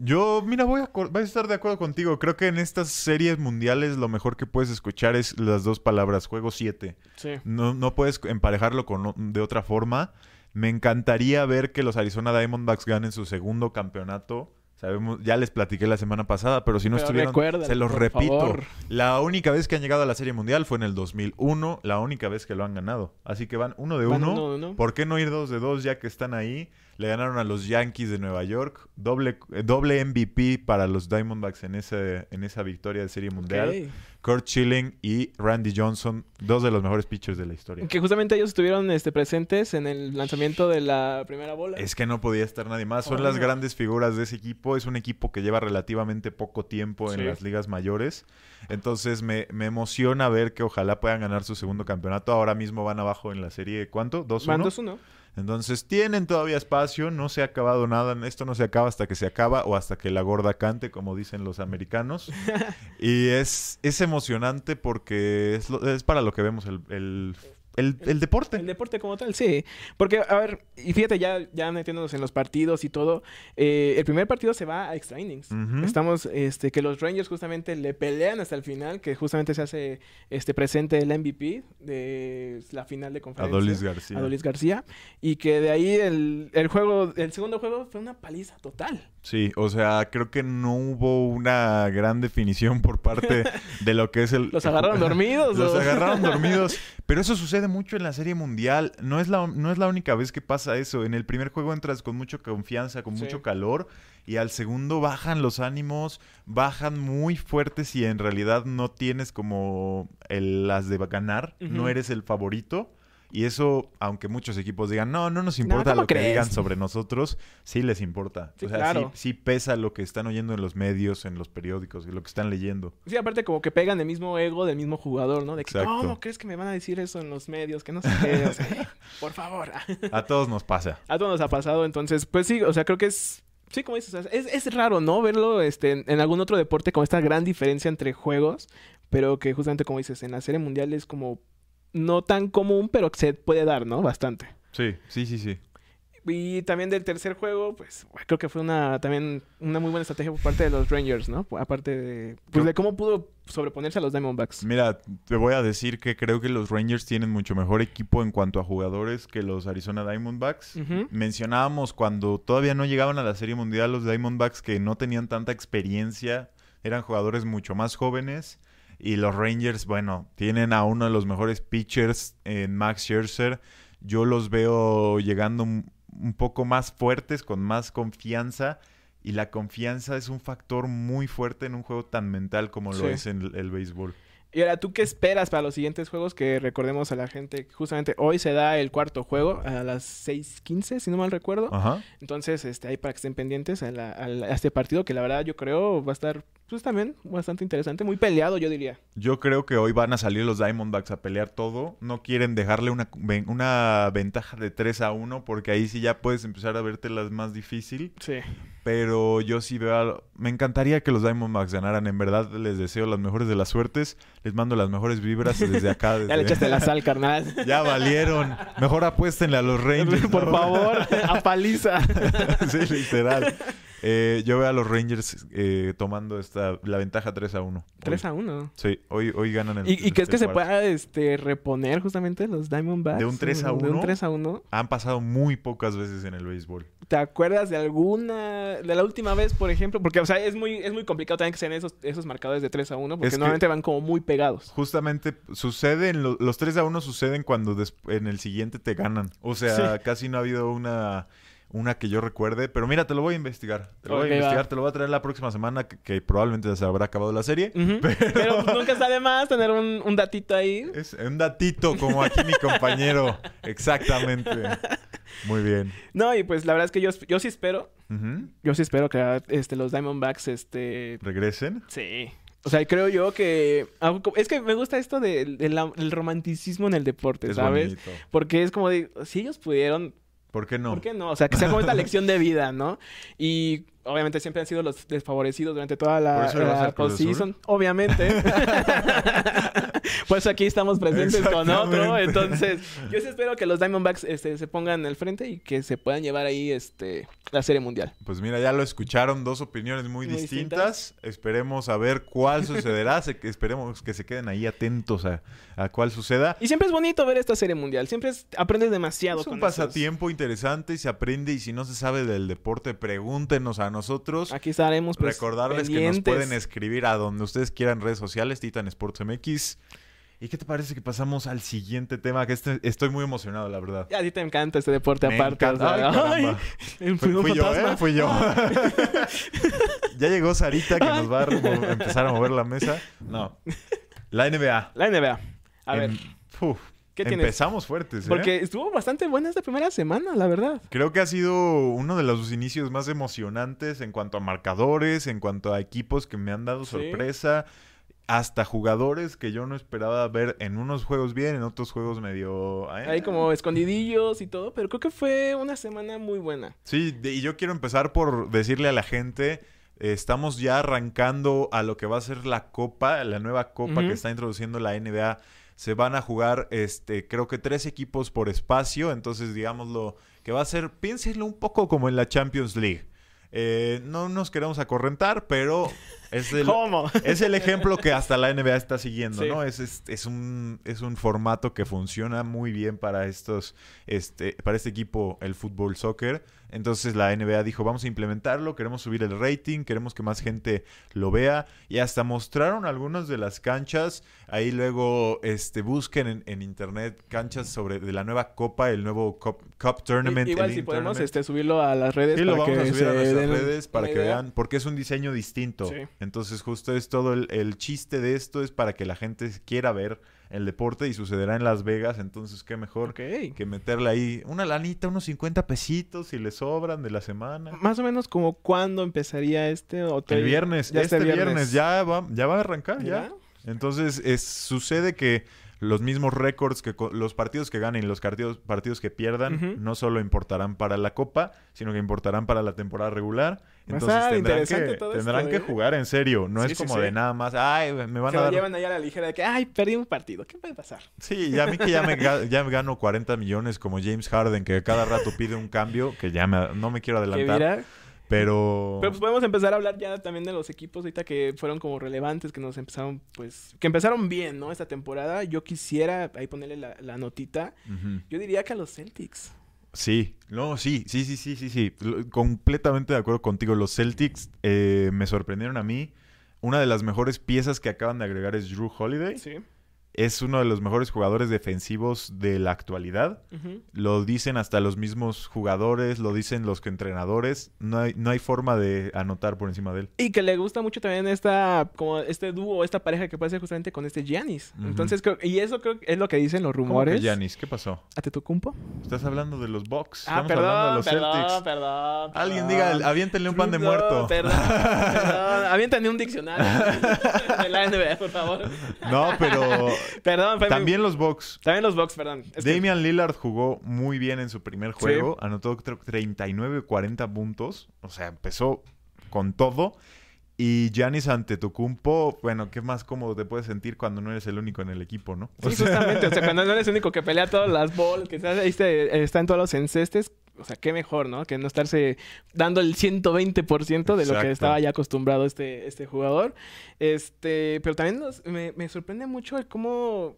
Yo, mira, voy a, voy a estar de acuerdo contigo. Creo que en estas series mundiales lo mejor que puedes escuchar es las dos palabras, juego 7. Sí. No, no puedes emparejarlo con, de otra forma. Me encantaría ver que los Arizona Diamondbacks ganen su segundo campeonato. Sabemos, ya les platiqué la semana pasada, pero si no Pero estuvieron, se los repito. favor. La única vez que han llegado a la Serie Mundial fue en el 2001, la única vez que lo han ganado. Así que van uno de Van uno. uno de uno. ¿Por qué no ir dos de dos ya que están ahí? Le ganaron a los Yankees de Nueva York. Doble, eh, doble MVP para los Diamondbacks en, ese, en esa victoria de Serie Mundial. Kurt Schilling y Randy Johnson, dos de los mejores pitchers de la historia. Que justamente ellos estuvieron este, presentes en el lanzamiento de la primera bola. Es que no podía estar nadie más. Son las grandes figuras de ese equipo. Es un equipo que lleva relativamente poco tiempo en Sí. las ligas mayores. Entonces me, me emociona ver que ojalá puedan ganar su segundo campeonato. Ahora mismo van abajo en la serie. ¿Cuánto? ¿2-1? Van 2-1. Entonces tienen todavía espacio. No se ha acabado nada. Esto no se acaba hasta que se acaba o hasta que la gorda cante, como dicen los americanos. y es, es emocionante porque es, lo- es para lo que vemos el, el, el- el deporte. El deporte como tal, sí. Porque, a ver, y fíjate, ya, ya metiéndonos en los partidos y todo, eh, el primer partido se va a extra innings. Estamos, este, que los Rangers justamente le pelean hasta el final, que justamente se hace este presente el MVP de la final de conferencia. Adolis García. Adolis García. Y que de ahí el, el juego, el segundo juego fue una paliza total. Sí, o sea, creo que no hubo una gran definición por parte de lo que es el... ¿Los agarraron dormidos? Los agarraron dormidos. Pero eso sucede mucho en la Serie Mundial. No es, la, no es la única vez que pasa eso. En el primer juego entras con mucha confianza, con Sí. mucho calor. Y al segundo bajan los ánimos, bajan muy fuertes y en realidad no tienes como el, las de ganar. No eres el favorito. Y eso, aunque muchos equipos digan, no, no nos importa ¿cómo lo que digan sobre nosotros, sí les importa. Sí, o sea, claro. sí, sí pesa lo que están oyendo en los medios, en los periódicos, y lo que están leyendo. Sí, aparte como que pegan el mismo ego del mismo jugador, ¿no? De que, Exacto. ¿cómo crees que me van a decir eso en los medios? Que no sé qué. O sea, por favor. A todos nos pasa. A todos nos ha pasado, entonces, pues sí, o sea, creo que es... Sí, como dices, o sea, es, es raro, ¿no? Verlo este, en, en algún otro deporte con esta gran diferencia entre juegos, pero que justamente, como dices, en la serie mundial es como no tan común, pero que se puede dar, ¿no? Bastante. Sí, sí, sí, sí. Y también del tercer juego, pues creo que fue una también una muy buena estrategia por parte de los Rangers, ¿no? Aparte de, pues, de cómo pudo sobreponerse a los Diamondbacks. Mira, te voy a decir que creo que los Rangers tienen mucho mejor equipo en cuanto a jugadores que los Arizona Diamondbacks. Mencionábamos cuando todavía no llegaban a la Serie Mundial los Diamondbacks que no tenían tanta experiencia, eran jugadores mucho más jóvenes. Y los Rangers, bueno, tienen a uno de los mejores pitchers en Max Scherzer. Yo los veo llegando un, un poco más fuertes, con más confianza. Y la confianza es un factor muy fuerte en un juego tan mental como lo Sí. es en el, el béisbol. Y ahora, ¿tú qué esperas para los siguientes juegos? Que recordemos a la gente, justamente hoy se da el cuarto juego a las 6:15, si no mal recuerdo. Ajá. Entonces, este, ahí para que estén pendientes a, la- a la- a este partido, que la verdad yo creo va a estar pues también bastante interesante, muy peleado yo diría. Yo creo que hoy van a salir los Diamondbacks a pelear todo. No quieren dejarle una, una ventaja de 3 a 1 porque ahí sí ya puedes empezar a vértelas más difícil. Sí. Pero yo sí veo... a- Me encantaría que los Diamondbacks ganaran. En verdad les deseo las mejores de las suertes. Les mando las mejores vibras desde acá. Ya le echaste la sal, carnal. Ya valieron. Mejor apuéstenle a los Rangers. Por ¿no? favor, a paliza. sí, literal. Eh, yo veo a los Rangers eh, tomando esta, la ventaja 3 a 1. 3 a 1. Sí, hoy, hoy ganan el ¿Y, y crees que se pueda este, reponer justamente los Diamondbacks? ¿De un 3 a De un 1? 3 a 1. Han pasado muy pocas veces en el béisbol. ¿Te acuerdas de alguna, de la última vez, por ejemplo? Porque, o sea, es muy, es muy complicado también que sean esos, esos marcadores de 3 a 1, porque Es normalmente van como muy pegados. Justamente suceden, lo- los 3 a 1 suceden cuando en el siguiente te ganan. O sea, Sí. casi no ha habido una, una que yo recuerde. Pero mira, te lo voy a investigar. Te lo voy a investigar, va. te lo voy a traer la próxima semana, que, que probablemente se habrá acabado la serie. Pero, pues, nunca está de más tener un, un datito ahí. Es un datito como aquí mi compañero. Exactamente. Muy bien. No, y pues la verdad es que yo, yo sí espero, yo sí espero que este, los Diamondbacks, este, ¿Regresen? Sí. O sea, creo yo que... co- Es que me gusta esto del el romanticismo en el deporte, Es ¿sabes? bonito. Porque es como de... Si ellos pudieron, ¿Por qué no? ¿por qué no? O sea, que sea como esta lección de vida, ¿no? Y obviamente siempre han sido los desfavorecidos durante toda ¿Por la, la postseason. Obviamente. Por eso aquí estamos presentes con otro. Entonces, yo sí espero que los Diamondbacks este, se pongan al frente y que se puedan llevar ahí este, la Serie Mundial. Pues mira, ya lo escucharon, dos opiniones muy, Muy distintas. Esperemos a ver cuál sucederá. Se- esperemos que se queden ahí atentos a, a cuál suceda. Y siempre es bonito ver esta Serie Mundial. Siempre es- aprendes demasiado Es un con esos- pasatiempo interesante y se aprende. Y si no se sabe del deporte, pregúntenos a nosotros. Aquí estaremos pues, Recordarles que nos pueden escribir a donde ustedes quieran redes sociales, Titan Sports MX. ¿Y qué te parece que pasamos al siguiente tema? Que este- estoy muy emocionado, la verdad. Ya, a ti te encanta este deporte Me aparte. o encanta. sea, Ay, Fui, yo, ¿eh? Fui yo. ya llegó Sarita que nos va a empezar a mover la mesa. No. La NBA. La NBA. A ver, uf, ¿qué tienes? empezamos fuertes, ¿eh? Porque estuvo bastante buena esta primera semana, la verdad. Creo que ha sido uno de los inicios más emocionantes en cuanto a marcadores, en cuanto a equipos que me han dado Sí. sorpresa, hasta jugadores que yo no esperaba ver en unos juegos bien, en otros juegos medio... eh. Ahí como escondidillos y todo, pero creo que fue una semana muy buena. Sí, de- y yo quiero empezar por decirle a la gente, eh, estamos ya arrancando a lo que va a ser la copa, la nueva copa que está introduciendo la NBA. Se van a jugar, este, creo que tres equipos por espacio, entonces digámoslo, que va a ser, piénsenlo un poco como en la Champions League. Eh, no nos queremos acorrentar, pero es el, ¿Cómo? es el ejemplo que hasta la NBA está siguiendo, Sí. ¿no? Es, es, es un, es un formato que funciona muy bien para estos, este, para este equipo, el fútbol soccer. Entonces la NBA dijo, vamos a implementarlo, queremos subir el rating, queremos que más gente lo vea. Y hasta mostraron algunas de las canchas. Ahí luego este, busquen en, en internet canchas sobre de la nueva copa, el nuevo Cup, Cup Tournament. I- Igual el si podemos este, subirlo a las redes Sí, lo para vamos que a subir a nuestras den redes para que idea. vean, porque es un diseño distinto. Sí. Entonces, justo es todo el, el chiste de esto, es para que la gente quiera ver el deporte y sucederá en Las Vegas. Entonces, qué mejor que meterle ahí una lanita, unos 50 pesitos si le sobran de la semana. Más o menos como cuándo empezaría este hotel. El viernes, Ya este viernes, ya va, ya va a arrancar, ya. ¿Ya? Entonces, es, sucede que los mismos récords que los partidos que ganen y los partidos, partidos que pierdan no solo importarán para la Copa, sino que importarán para la temporada regular. Entonces tendrán, que, todo tendrán esto, que ¿eh? jugar en serio. No Sí, es como sí. de nada más, ay, me van Se a dar... llevan ahí a la ligera de que, ay, perdí un partido. ¿Qué puede pasar? Sí, ya a mí que ya me, ya me gano 40 millones como James Harden, que cada rato pide un cambio, que ya me- no me quiero adelantar, pero... Pero pues podemos empezar a hablar ya también de los equipos ahorita que fueron como relevantes, que nos empezaron, pues, que empezaron bien, ¿no? Esta temporada. Yo quisiera ahí ponerle la, la notita. Yo diría que a los Celtics. Sí, no, sí, sí, sí, sí, sí, sí. Completamente de acuerdo contigo. Los Celtics eh, me sorprendieron a mí. Una de las mejores piezas que acaban de agregar es Drew Holiday. Sí. Es uno de los mejores jugadores defensivos de la actualidad. Lo dicen hasta los mismos jugadores, lo dicen los entrenadores. No hay, no hay forma de anotar por encima de él. Y que le gusta mucho también esta, como este dúo, esta pareja que puede ser justamente con este Giannis. Entonces, creo, y eso creo que es lo que dicen los ¿Cómo que rumores. Giannis? ¿Qué pasó? ¿A Tetocumpo? Estás hablando de los Bucks. Ah, Estamos hablando de perdón, los perdón, Celtics. perdón, Alguien perdón. diga, aviéntenle un pan de muerto. Perdón, perdón. Un diccionario de la NBA, por favor. No, pero Perdón, fue también los Bucks. También los Bucks, perdón. Es que- Damian Lillard jugó muy bien en su primer juego. Anotó creo, 39 40 puntos. O sea, empezó con todo. Y Giannis Antetokounmpo, bueno, ¿qué más cómodo te puedes sentir cuando no eres el único en el equipo, no? Sí, O sea, justamente. O sea, cuando no eres el único que pelea todas las bolas, que está, está en todos los encestes, o sea, qué mejor, ¿no? Que no estarse dando el 120% de lo que estaba ya acostumbrado este, este jugador. Este, pero también nos- me, me sorprende mucho el cómo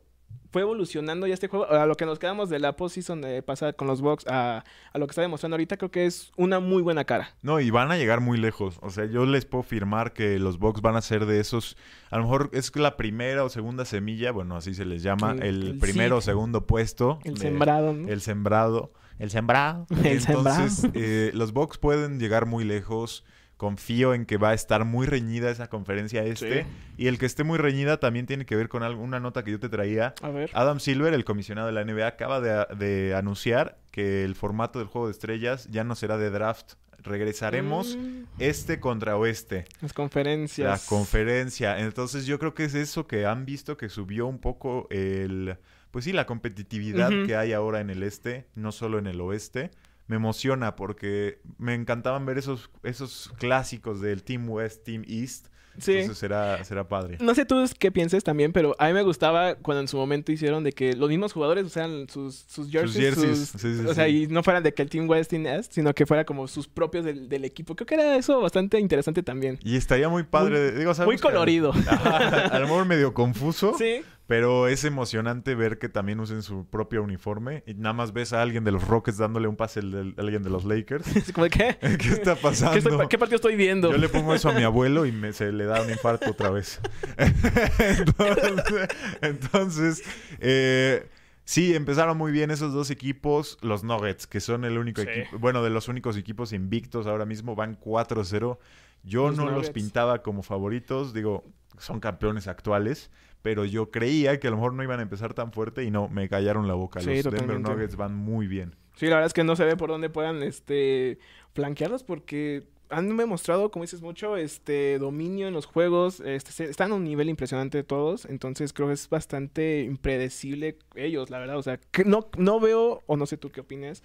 fue evolucionando ya este juego. A lo que nos quedamos de la postseason de pasar con los Bucks a, a lo que está demostrando ahorita, creo que es una muy buena cara. No, y van a llegar muy lejos. O sea, yo les puedo firmar que los Bucks van a ser de esos. A lo mejor es la primera o segunda semilla, bueno, así se les llama, El- el, el primero o segundo puesto. El de- sembrado, ¿no? El sembrado. El sembrado. El Entonces, eh, los Bucks pueden llegar muy lejos. Confío en que va a estar muy reñida esa conferencia este. Sí. Y el que esté muy reñida también tiene que ver con algo- una nota que yo te traía. A ver. Adam Silver, el comisionado de la NBA, acaba de, de anunciar que el formato del juego de estrellas ya no será de draft. Regresaremos Mm, este contra oeste. las conferencias. La conferencia. Entonces yo creo que es eso que han visto que subió un poco el... Pues sí, la competitividad que hay ahora en el este, no solo en el oeste. Me emociona porque me encantaban ver esos, esos clásicos del Team West, Team East. Sí. Entonces será, será padre. No sé tú qué pienses también, pero a mí me gustaba cuando en su momento hicieron de que los mismos jugadores usaran sus, sus jerseys. jerseys, sus- sí, sí, o sea, y no fueran de que el Team West, Team East, sino que fuera como sus propios del, del equipo. Creo que era eso bastante interesante también. Y estaría muy padre. digo, Muy que a- colorido. Ajá, a lo mejor medio confuso. Sí. Pero es emocionante ver que también usen su propio uniforme. Y nada más ves a alguien de los Rockets dándole un pase a alguien de los Lakers. ¿qué? ¿Qué está pasando? ¿Qué, estoy- qué partido estoy viendo? Yo le pongo eso a mi abuelo y me, se le da un infarto otra vez. entonces, entonces, eh, sí, empezaron muy bien esos dos equipos. Los Nuggets, que son el único Sí. equipo, bueno, de los únicos equipos invictos ahora mismo, van 4-0. Yo Los no los pintaba como favoritos, digo, son campeones actuales. Pero yo creía que a lo mejor no iban a empezar tan fuerte y no, me callaron la boca. Sí, los Denver totalmente. Nuggets van muy bien. Sí, la verdad es que no se ve por dónde puedan este flanquearlos porque han demostrado, como dices mucho, este dominio en los juegos, este, se- están a un nivel impresionante todos, entonces creo que es bastante impredecible ellos, la verdad, o sea, que no, no veo, o no sé tú qué opinas,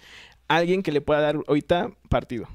alguien que le pueda dar ahorita partido.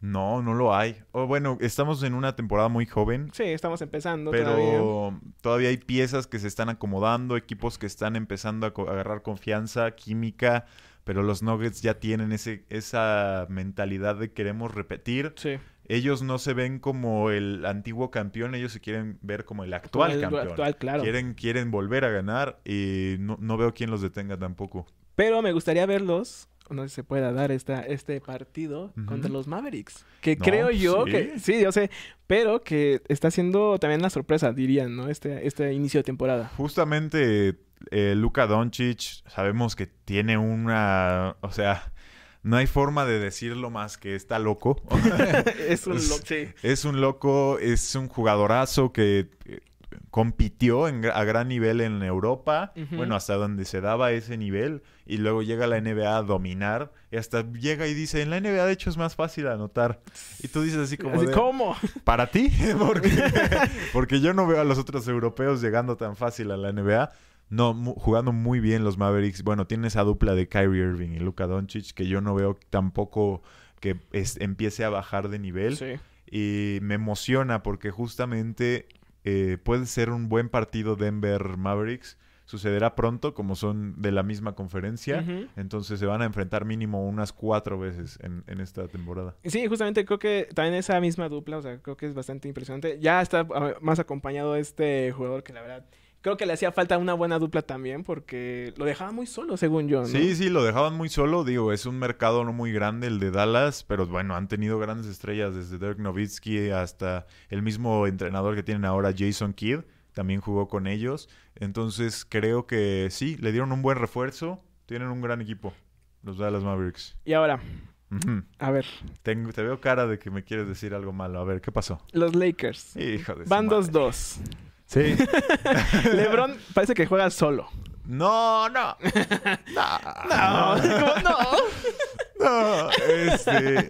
No, no lo hay. O bueno, estamos en una temporada muy joven. Sí, estamos empezando Pero todavía. todavía. hay piezas que se están acomodando, equipos que están empezando a co- agarrar confianza, química, pero los Nuggets ya tienen ese, esa mentalidad de queremos repetir. Sí, Ellos no se ven como el antiguo campeón, ellos se quieren ver como el actual el campeón. actual, claro. Quieren, quieren volver a ganar y no, no veo quién los detenga tampoco. Pero me gustaría verlos, no se pueda dar esta, este partido contra los Mavericks. Que No, creo yo sí. que, sí, yo sé, pero que está siendo también la sorpresa, dirían, ¿no? Este, este inicio de temporada. Justamente eh, Luka Doncic sabemos que tiene una, o sea, no hay forma de decirlo más que está loco. es un Es- lo- sí. Es un loco, es un jugadorazo que compitió en a gran nivel en Europa, bueno, hasta donde se daba ese nivel, y luego llega la NBA a dominar, y hasta llega y dice, en la NBA de hecho es más fácil anotar. Y tú dices así como de, ¿Cómo? ¿para ti? porque, porque yo no veo a los otros europeos llegando tan fácil a la NBA. No, mu- jugando muy bien los Mavericks. Bueno, tiene esa dupla de Kyrie Irving y Luka Doncic que yo no veo tampoco que es- empiece a bajar de nivel. Sí. Y me emociona porque justamente eh, puede ser un buen partido Denver Mavericks. Sucederá pronto, como son de la misma conferencia. Entonces se van a enfrentar mínimo unas cuatro veces en, en esta temporada. Sí, justamente creo que también esa misma dupla, o sea, creo que es bastante impresionante. Ya está más acompañado este jugador que la verdad creo que le hacía falta una buena dupla también porque lo dejaba muy solo, según yo, ¿no? Sí, sí, lo dejaban muy solo. Digo, es un mercado no muy grande el de Dallas, pero bueno, han tenido grandes estrellas desde Dirk Nowitzki hasta el mismo entrenador que tienen ahora, Jason Kidd, también jugó con ellos. Entonces creo que sí, le dieron un buen refuerzo. Tienen un gran equipo, los Dallas Mavericks. Y ahora, a ver, Tengo, te veo cara de que me quieres decir algo malo. A ver, ¿qué pasó? los Lakers. Hijo de Van madre. 2-2. Sí. LeBron parece que juega solo. No, no. No. No, ¿cómo no? No, este,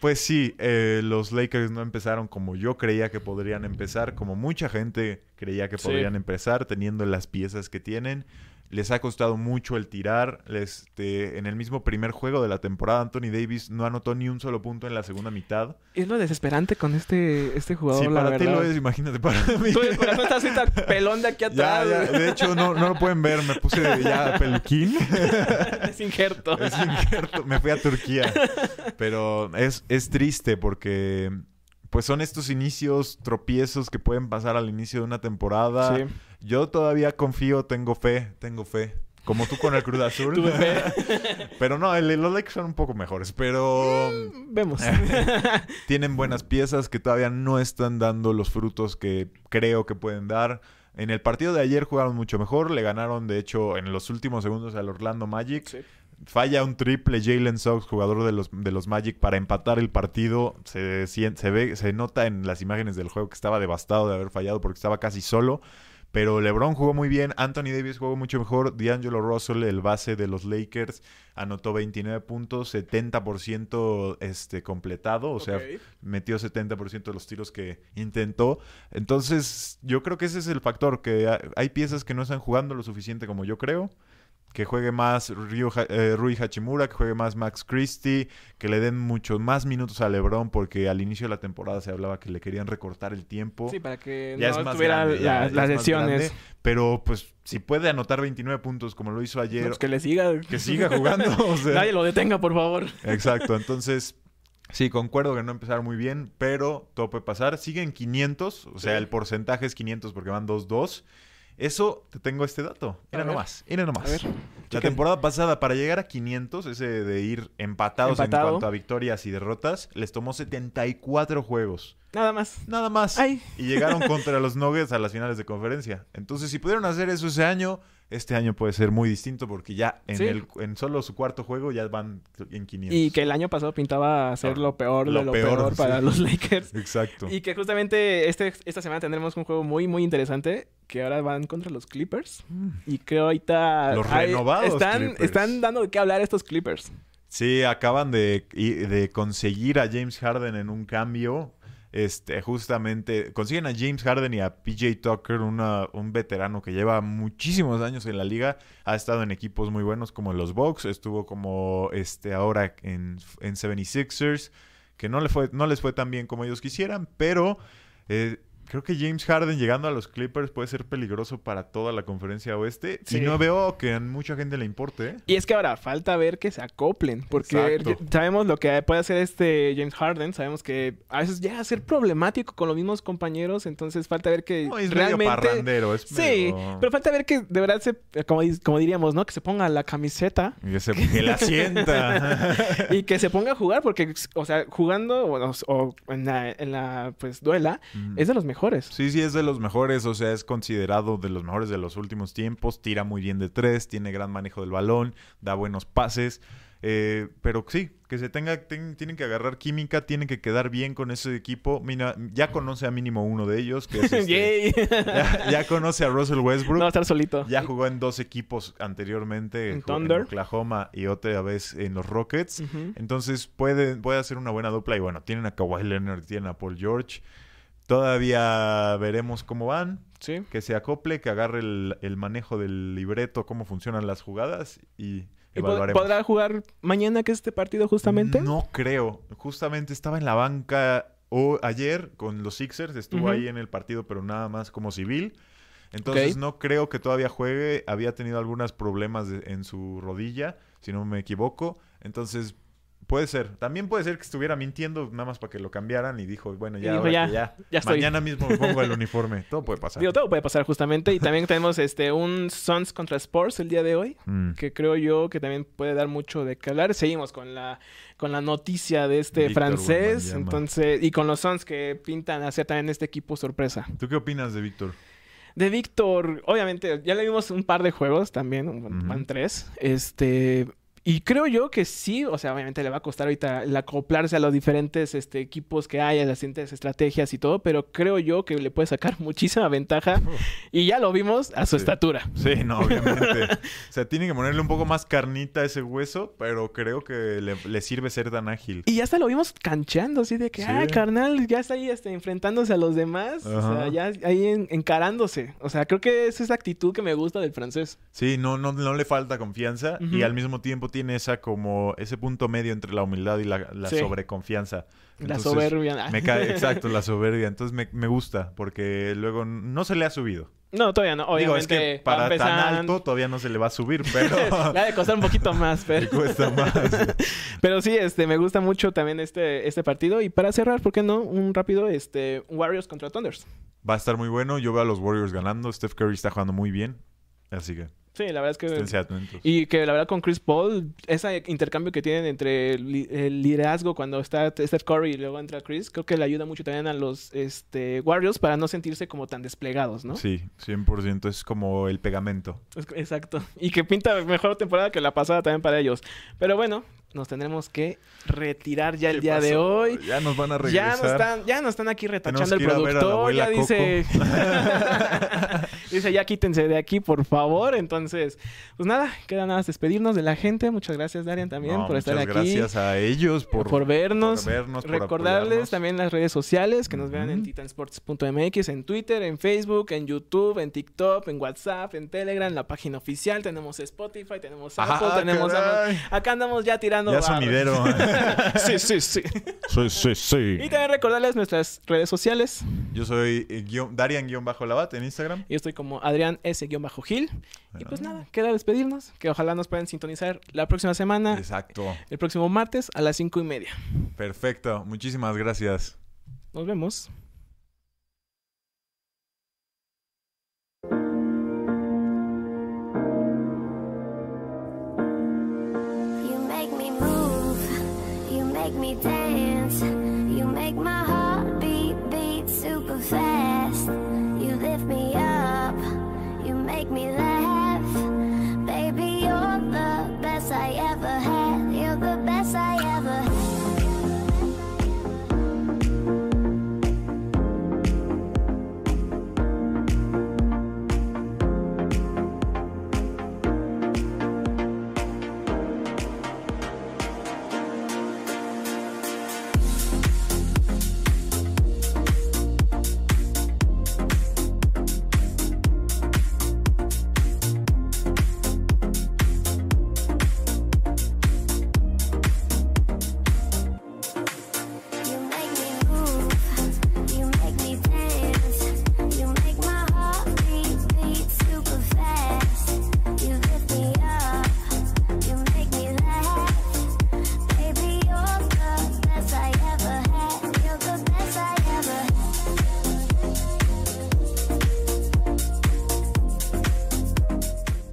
Pues sí, eh, los Lakers no empezaron como yo creía que podrían empezar, como mucha gente creía que Sí. podrían empezar, teniendo las piezas que tienen. Les ha costado mucho el tirar. Este, en el mismo primer juego de la temporada, Anthony Davis no anotó ni un solo punto en la segunda mitad. Es lo desesperante con este, este jugador, sí, la para ti lo es, imagínate para mí. Tú estás ahorita pelón de aquí Ya, atrás. ya, de hecho, no, no lo pueden ver. Me puse ya peluquín. es injerto. Es injerto. Me fui a Turquía. Pero es, es triste porque pues son estos inicios tropiezos que pueden pasar al inicio de una temporada. Sí. Yo todavía confío, tengo fe, tengo fe. Como tú con el Cruz Azul. Tuve fe. pero no, el- los Lakers son un poco mejores. Pero Vemos. tienen buenas piezas que todavía no están dando los frutos que creo que pueden dar. En el partido de ayer jugaron mucho mejor. Le ganaron, de hecho, en los últimos segundos al Orlando Magic. Sí. Falla un triple Jalen Sox, jugador de los, de los Magic, para empatar el partido. Se, se ve, se nota en las imágenes del juego que estaba devastado de haber fallado porque estaba casi solo. Pero LeBron jugó muy bien, Anthony Davis jugó mucho mejor, D'Angelo Russell, el base de los Lakers, anotó 29 puntos, 70% este, completado, o sea, metió 70% de los tiros que intentó. Entonces, yo creo que ese es el factor, que ha- hay piezas que no están jugando lo suficiente como yo creo. Que juegue más Ryu eh, Rui Hachimura, que juegue más Max Christie, que le den muchos más minutos a LeBron, porque al inicio de la temporada se hablaba que le querían recortar el tiempo. Sí, para que Ya no es más grande, la- ya- ya las es más lesiones. grande, pero pues si puede anotar 29 puntos como lo hizo ayer, Pues que le siga. que siga jugando. o sea. Nadie lo detenga, por favor. Exacto, entonces sí, concuerdo que no empezaron muy bien, pero todo puede pasar. Siguen 500, o sea, el porcentaje es 500 porque van 2-2. Eso, te tengo este dato. A Mira ver. nomás, mira nomás. A ver, La temporada pasada, para llegar a 500, ese de ir empatados Empatado. en cuanto a victorias y derrotas, les tomó 74 juegos. Nada más. Nada más. Ay. Y llegaron contra los Nuggets a las finales de conferencia. Entonces, si pudieron hacer eso ese año, este año puede ser muy distinto porque ya en, Sí. el, en solo su cuarto juego ya van en 500. Y que el año pasado pintaba ser lo peor Lo de lo peor, peor, para sí. los Lakers. Exacto. Y que justamente este, esta semana tendremos un juego muy, muy interesante. Que ahora van contra los Clippers. Y creo ahorita. Los hay- renovados Están, Clippers. están dando de qué hablar estos Clippers. Sí, acaban de, de conseguir a James Harden en un cambio. Este, justamente, consiguen a James Harden y a PJ Tucker, una- un veterano que lleva muchísimos años en la liga. Ha estado en equipos muy buenos como los Bucks, estuvo como este ahora en, en 76ers, que no, le fue, no les fue tan bien como ellos quisieran, pero eh, creo que James Harden llegando a los Clippers puede ser peligroso para toda la conferencia oeste. Sí. Y no veo que a mucha gente le importe. ¿eh? Y es que ahora falta ver que se acoplen, porque Exacto. sabemos lo que puede hacer este James Harden, sabemos que a veces llega a ser problemático con los mismos compañeros, entonces falta ver que No, es medio realmente... parrandero, es Sí, medio- pero falta ver que de verdad se, como, como diríamos, ¿no? Que se ponga la camiseta Que, se, que la sienta. y que se ponga a jugar, porque, o sea, jugando o, o en la, en la, pues, duela, Mm. es de los mejores. Sí, sí, es de los mejores, o sea, es considerado de los mejores de los últimos tiempos, tira muy bien de tres, tiene gran manejo del balón, da buenos pases, eh, pero sí, que se tenga, ten- tienen que agarrar química, tienen que quedar bien con ese equipo, Mira, ya conoce a mínimo uno de ellos, que es este, ya, ya conoce a Russell Westbrook, no va a estar solito. ya jugó en dos equipos anteriormente, En Thunder. Oklahoma y otra vez en los Rockets, entonces puede, puede hacer una buena dupla. Y bueno, tienen a Kawhi Leonard, tienen a Paul George. Todavía veremos cómo van. Sí. Que se acople, que agarre el, el manejo del libreto, cómo funcionan las jugadas y ¿Y pod- evaluaremos. podrá jugar mañana que es este partido justamente? No creo. Justamente estaba en la banca o ayer con los Sixers. Estuvo ahí en el partido, pero nada más como civil. Entonces no creo que todavía juegue. Había tenido algunos problemas de- en su rodilla, si no me equivoco. Entonces puede ser. También puede ser que estuviera mintiendo nada más para que lo cambiaran y dijo, bueno, ya, dijo, ya, ya, ya estoy. mañana mismo me pongo el uniforme. Todo puede pasar. Digo, todo puede pasar justamente. Y también tenemos este un Suns contra Sports el día de hoy. Mm. Que creo yo que también puede dar mucho de qué hablar. Seguimos con la, con la noticia de este francés. Entonces, y con los Suns que pintan hacer también este equipo sorpresa. ¿Tú qué opinas de Víctor? De Víctor, obviamente, ya le vimos un par de juegos también, van tres. Este. Y creo yo que sí, o sea, obviamente le va a costar ahorita el acoplarse a los diferentes este, equipos que hay, a las distintas estrategias y todo, pero creo yo que le puede sacar muchísima ventaja. Y ya lo vimos a su estatura. Sí, no, obviamente. o sea, tiene que ponerle un poco más carnita a ese hueso, pero creo que le, sirve ser tan ágil. Y ya hasta lo vimos cancheando, así de que, ah, carnal, ya está ahí este, enfrentándose a los demás. O sea, ya ahí encarándose. O sea, creo que esa es la actitud que me gusta del francés. Sí, no, no, no le falta confianza y al mismo tiempo tiene esa como ese punto medio entre la humildad y la, sobreconfianza. la soberbia. Me cae, exacto, la soberbia. Entonces me, me, gusta porque luego no se le ha subido. No, todavía no. Obviamente, Digo, es que para tan alto todavía no se le va a subir, pero... le ha de costar un poquito más, pero... cuesta más. pero sí, este, me gusta mucho también este, este partido. Y para cerrar, ¿por qué no? Un rápido, este, Warriors contra Thunders. Va a estar muy bueno. Yo veo a los Warriors ganando. Steph Curry está jugando muy bien. Así que... Sí, la verdad es que... Y que la verdad con Chris Paul, ese intercambio que tienen entre el, liderazgo cuando está Steph Curry y luego entra Chris, creo que le ayuda mucho también a los este, Warriors para no sentirse como tan desplegados, ¿no? Sí, 100%. Es como el pegamento. Exacto. Y que pinta mejor temporada que la pasada también para ellos. Pero bueno, nos tendremos que retirar ya el día de hoy. Ya nos van a regresar. Ya nos están, ya nos están aquí retachando el productor. Ya dice. dice, ya quítense de aquí, por favor. Entonces, pues nada, queda nada más despedirnos de la gente. Muchas gracias, Darian, también por estar aquí. Gracias a ellos por, por vernos. Recordarles también las redes sociales que nos vean en titansports.mx, en Twitter, en Facebook, en YouTube, en TikTok, en WhatsApp, en Telegram, en la página oficial. Tenemos Spotify, tenemos Apple, tenemos. Acá andamos ya tirando ya sonidero. sí, sí, sí. Sí, sí, sí. Y también recordarles nuestras redes sociales. Yo soy eh, Darian-Labat en Instagram. Y yo estoy como Adrián S-Gil. Y pues nada, queda despedirnos. Que ojalá nos puedan sintonizar la próxima semana. Exacto. El próximo martes a las cinco y media. Perfecto. Muchísimas gracias. Nos vemos. Make me dance